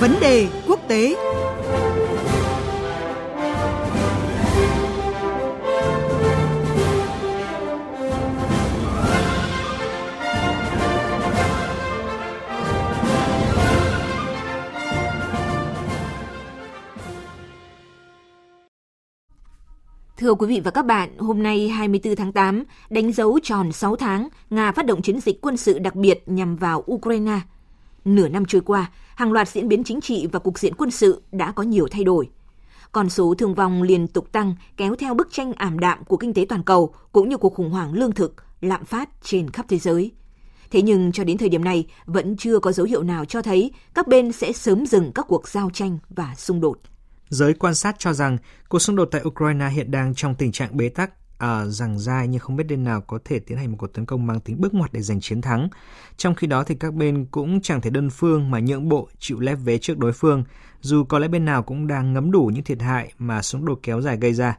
Vấn đề quốc tế Thưa quý vị và các bạn, hôm nay 24 tháng 8, đánh dấu tròn 6 tháng, Nga phát động chiến dịch quân sự đặc biệt nhằm vào Ukraine. Nửa năm trôi qua, hàng loạt diễn biến chính trị và cục diện quân sự đã có nhiều thay đổi. Con số thương vong liên tục tăng kéo theo bức tranh ảm đạm của kinh tế toàn cầu cũng như cuộc khủng hoảng lương thực, lạm phát trên khắp thế giới. Thế nhưng cho đến thời điểm này vẫn chưa có dấu hiệu nào cho thấy các bên sẽ sớm dừng các cuộc giao tranh và xung đột. Giới quan sát cho rằng cuộc xung đột tại Ukraine hiện đang trong tình trạng bế tắc, à, rằng dai nhưng không biết bên nào có thể tiến hành một cuộc tấn công mang tính bước ngoặt để giành chiến thắng. Trong khi đó thì các bên cũng chẳng thể đơn phương mà nhượng bộ chịu lép vế trước đối phương, dù có lẽ bên nào cũng đang ngấm đủ những thiệt hại mà xung đột kéo dài gây ra.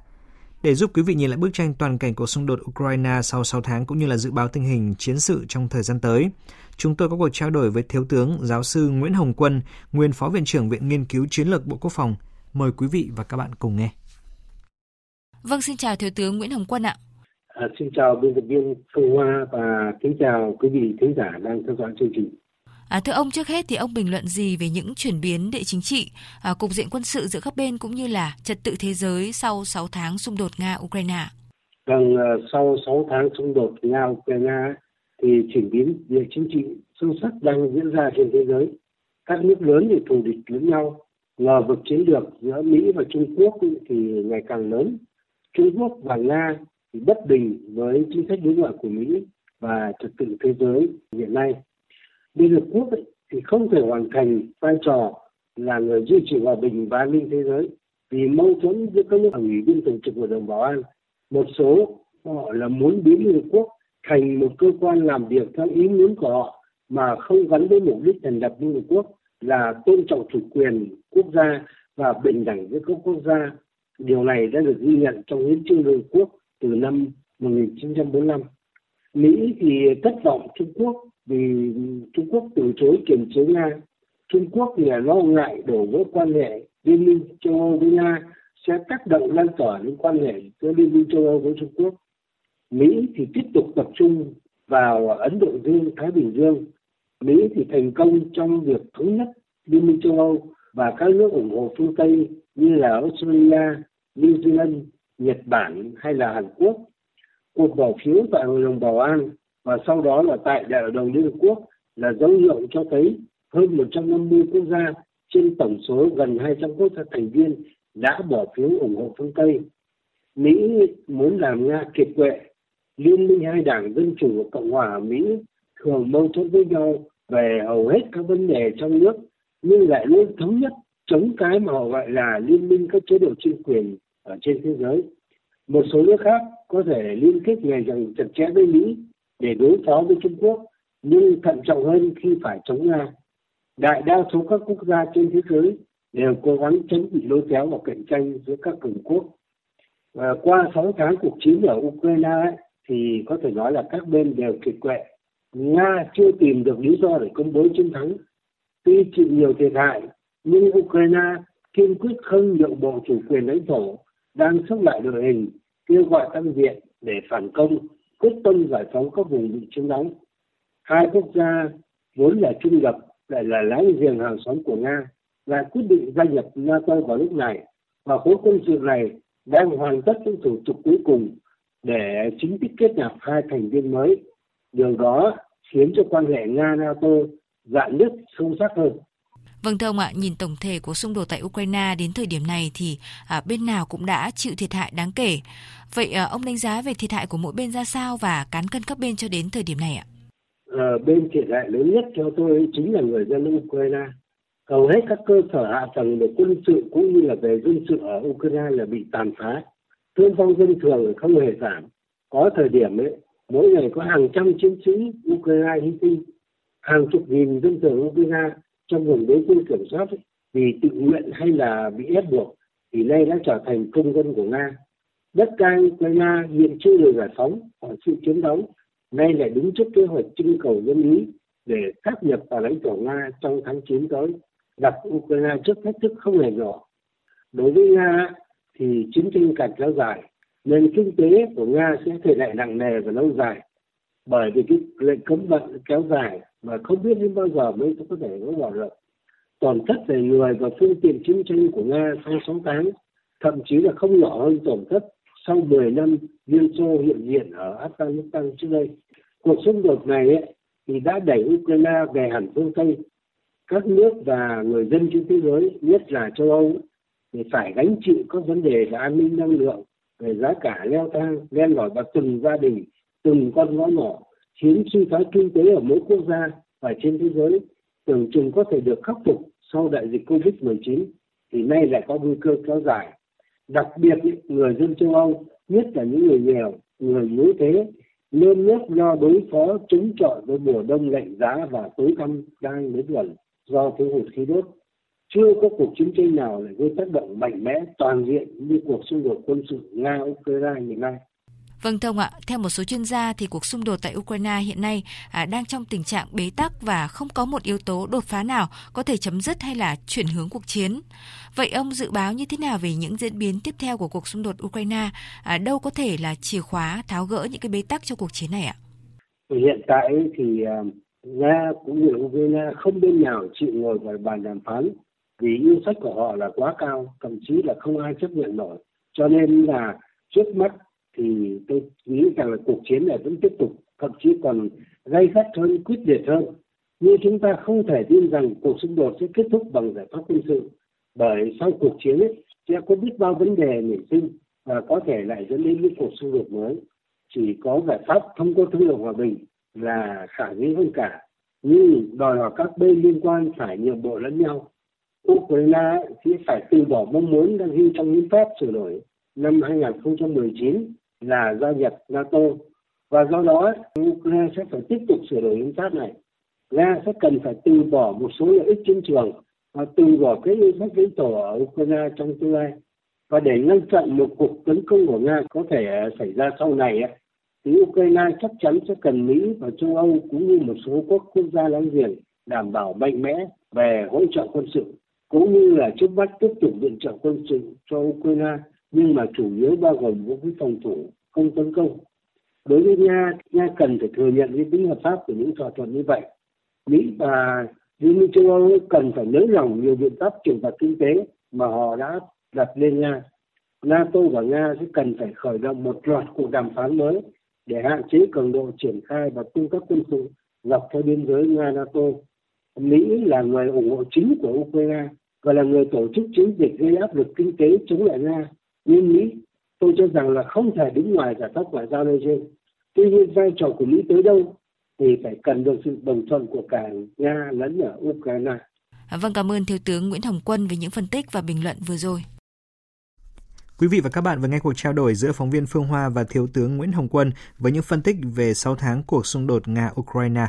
Để giúp quý vị nhìn lại bức tranh toàn cảnh của xung đột Ukraine sau 6 tháng cũng như là dự báo tình hình chiến sự trong thời gian tới, chúng tôi có cuộc trao đổi với Thiếu tướng Giáo sư Nguyễn Hồng Quân, nguyên Phó Viện trưởng Viện Nghiên cứu Chiến lược Bộ Quốc phòng. Mời quý vị và các bạn cùng nghe. Vâng, xin chào Thiếu tướng Nguyễn Hồng Quân ạ. À, xin chào biên tập viên Phương Hoa và kính chào quý vị thính giả đang theo dõi chương trình. À, thưa ông, trước hết thì ông bình luận gì về những chuyển biến địa chính trị, à, cục diện quân sự giữa các bên cũng như là trật tự thế giới sau 6 tháng xung đột Nga-Ukraine? Vâng, à, sau 6 tháng xung đột Nga-Ukraine thì chuyển biến địa chính trị sâu sắc đang diễn ra trên thế giới. Các nước lớn thì thù địch lẫn nhau, ngờ vực chiến lược giữa Mỹ và Trung Quốc thì ngày càng lớn. Trung Quốc và Nga thì bất bình với chính sách đối ngoại của Mỹ và trật tự thế giới hiện nay. Liên Hợp Quốc ấy, thì không thể hoàn thành vai trò là người duy trì hòa bình và an ninh thế giới vì mâu thuẫn giữa các nước ở ủy viên thường trực hội đồng bảo an một số họ là muốn biến Liên Hợp Quốc thành một cơ quan làm việc theo ý muốn của họ mà không gắn với mục đích thành lập Liên Hợp Quốc là tôn trọng chủ quyền quốc gia và bình đẳng giữa các quốc gia. Điều này đã được ghi nhận trong hiến trương Liên Quốc từ năm 1945. Mỹ thì thất vọng Trung Quốc vì Trung Quốc từ chối kiềm chế Nga. Trung Quốc thì lo ngại đổ vỡ quan hệ Liên minh châu Âu với Nga sẽ tác động lan tỏa đến quan hệ giữa Liên minh châu Âu với Trung Quốc. Mỹ thì tiếp tục tập trung vào Ấn Độ Dương, Thái Bình Dương. Mỹ thì thành công trong việc thống nhất Liên minh châu Âu và các nước ủng hộ phương Tây như là Australia, New Zealand, Nhật Bản hay là Hàn Quốc. Cuộc bỏ phiếu tại Hội đồng Bảo an và sau đó là tại Đại hội đồng Liên Hợp Quốc là dấu hiệu cho thấy hơn 150 quốc gia trên tổng số gần 200 quốc gia thành viên đã bỏ phiếu ủng hộ phương Tây. Mỹ muốn làm Nga kiệt quệ. Liên minh hai đảng Dân Chủ và Cộng hòa ở Mỹ thường mâu thuẫn với nhau về hầu hết các vấn đề trong nước nhưng lại luôn thống nhất chống cái mà họ gọi là liên minh các chế độ chuyên quyền ở trên thế giới. Một số nước khác có thể liên kết ngày càng chặt chẽ với Mỹ để đối phó với Trung Quốc, nhưng thận trọng hơn khi phải chống Nga. Đại đa số các quốc gia trên thế giới đều cố gắng tránh bị lôi kéo vào cạnh tranh giữa các cường quốc. Và qua 6 tháng cuộc chiến ở Ukraine ấy, thì có thể nói là các bên đều kiệt quệ. Nga chưa tìm được lý do để công bố chiến thắng. Tuy chịu nhiều thiệt hại, nhưng Ukraine kiên quyết không nhượng bộ chủ quyền lãnh thổ, đang xúc lại đội hình, kêu gọi tăng viện để phản công quyết tâm giải phóng các vùng bị chiếm đóng. Hai quốc gia vốn là trung lập lại là láng giềng hàng xóm của Nga lại quyết định gia nhập NATO vào lúc này và khối quân sự này đang hoàn tất những thủ tục cuối cùng để chính thức kết nạp hai thành viên mới. Điều đó khiến cho quan hệ Nga-NATO dạn nứt sâu sắc hơn. Vâng thưa ông ạ, nhìn tổng thể của xung đột tại Ukraine đến thời điểm này thì à, bên nào cũng đã chịu thiệt hại đáng kể. Vậy à, ông đánh giá về thiệt hại của mỗi bên ra sao và cán cân các bên cho đến thời điểm này ạ? À, bên thiệt hại lớn nhất theo tôi chính là người dân Ukraine. Hầu hết các cơ sở hạ tầng về quân sự cũng như là về dân sự ở Ukraine là bị tàn phá. Thương vong dân thường không hề giảm. Có thời điểm ấy, mỗi ngày có hàng trăm chiến sĩ Ukraine hy sinh, hàng chục nghìn dân thường Ukraine trong vùng đối quân kiểm soát ấy, vì tự nguyện hay là bị ép buộc thì nay đã trở thành công dân của Nga. Đất đai Ukraine hiện chưa được giải phóng khỏi sự chiến đấu, nay lại đứng trước kế hoạch trưng cầu dân ý để sáp nhập vào lãnh thổ Nga trong tháng 9 tới. đặt Ukraine trước thách thức không hề nhỏ. Đối với Nga thì chiến tranh càng kéo dài, nền kinh tế của Nga sẽ thể lại nặng nề và lâu dài bởi vì cái lệnh cấm vận kéo dài mà không biết đến bao giờ mới có thể gỡ bỏ được. Tổn thất về người và phương tiện chiến tranh của Nga sau 6 tháng thậm chí là không nhỏ hơn tổn thất sau 10 năm Liên Xô hiện diện ở Afghanistan trước đây. Cuộc xung đột này ấy, thì đã đẩy Ukraine về hẳn phương Tây. Các nước và người dân trên thế giới, nhất là châu Âu, thì phải gánh chịu các vấn đề về an ninh năng lượng, về giá cả leo thang, len lỏi vào từng gia đình, từng con ngõ nhỏ, khiến suy thoái kinh tế ở mỗi quốc gia và trên thế giới tưởng chừng có thể được khắc phục sau đại dịch Covid-19 thì nay lại có nguy cơ kéo dài. Đặc biệt người dân châu Âu, nhất là những người nghèo, người yếu thế nên nước lo đối phó chống chọi với mùa đông lạnh giá và tối tăm đang đến gần do thiếu hụt khí đốt. Chưa có cuộc chiến tranh nào lại gây tác động mạnh mẽ toàn diện như cuộc xung đột quân sự Nga-Ukraine hiện nay. Vâng thưa ông ạ, theo một số chuyên gia thì cuộc xung đột tại Ukraine hiện nay à, đang trong tình trạng bế tắc và không có một yếu tố đột phá nào có thể chấm dứt hay là chuyển hướng cuộc chiến. Vậy ông dự báo như thế nào về những diễn biến tiếp theo của cuộc xung đột Ukraine? À, đâu có thể là chìa khóa tháo gỡ những cái bế tắc cho cuộc chiến này ạ? Hiện tại thì à, Nga cũng như Ukraine không bên nào chịu ngồi vào bàn đàm phán vì yêu sách của họ là quá cao, thậm chí là không ai chấp nhận nổi. Cho nên là trước mắt thì tôi nghĩ rằng là cuộc chiến này vẫn tiếp tục thậm chí còn gay gắt hơn quyết liệt hơn. Nhưng chúng ta không thể tin rằng cuộc xung đột sẽ kết thúc bằng giải pháp quân sự bởi sau cuộc chiến ấy, sẽ có biết bao vấn đề nảy sinh và có thể lại dẫn đến những cuộc xung đột mới. Chỉ có giải pháp thông qua thương lượng hòa bình là khả dĩ hơn cả. Nhưng đòi hỏi các bên liên quan phải nhượng bộ lẫn nhau. Ukraine sẽ phải từ bỏ mong muốn đang ghi trong hiến pháp sửa đổi năm 2019 là gia nhập NATO và do đó, Ukraine sẽ phải tiếp tục sửa đổi hiến pháp này. Nga sẽ cần phải từ bỏ một số lợi ích chiến trường và từ bỏ cái yêu sách lãnh thổ ở Ukraine trong tương lai. Và để ngăn chặn một cuộc tấn công của Nga có thể xảy ra sau này thì Ukraine chắc chắn sẽ cần Mỹ và châu Âu cũng như một số quốc quốc gia láng giềng đảm bảo mạnh mẽ về hỗ trợ quân sự, cũng như là trước mắt tiếp tục viện trợ quân sự cho Ukraine nhưng mà chủ yếu bao gồm vũ khí phòng thủ, không tấn công. Đối với nga nga cần phải thừa nhận cái tính hợp pháp của những thỏa thuận như vậy. Mỹ và liên minh châu âu cần phải nới lỏng nhiều biện pháp trừng phạt kinh tế mà họ đã đặt lên nga. Nato và nga sẽ cần phải khởi động một loạt cuộc đàm phán mới để hạn chế cường độ triển khai và cung cấp quân sự dọc theo biên giới nga nato mỹ là người ủng hộ chính của ukraine và là người tổ chức chiến dịch gây áp lực kinh tế chống lại nga nhưng Mỹ tôi cho rằng là không thể đứng ngoài giải pháp ngoại giao nêu trên. Tuy nhiên vai trò của Mỹ tới đâu thì phải cần được sự đồng thuận của cả Nga lẫn ở Ukraine. Vâng, cảm ơn Thiếu tướng Nguyễn Hồng Quân về những phân tích và bình luận vừa rồi. Quý vị và các bạn vừa nghe cuộc trao đổi giữa phóng viên Phương Hoa và Thiếu tướng Nguyễn Hồng Quân với những phân tích về 6 tháng cuộc xung đột Nga-Ukraine.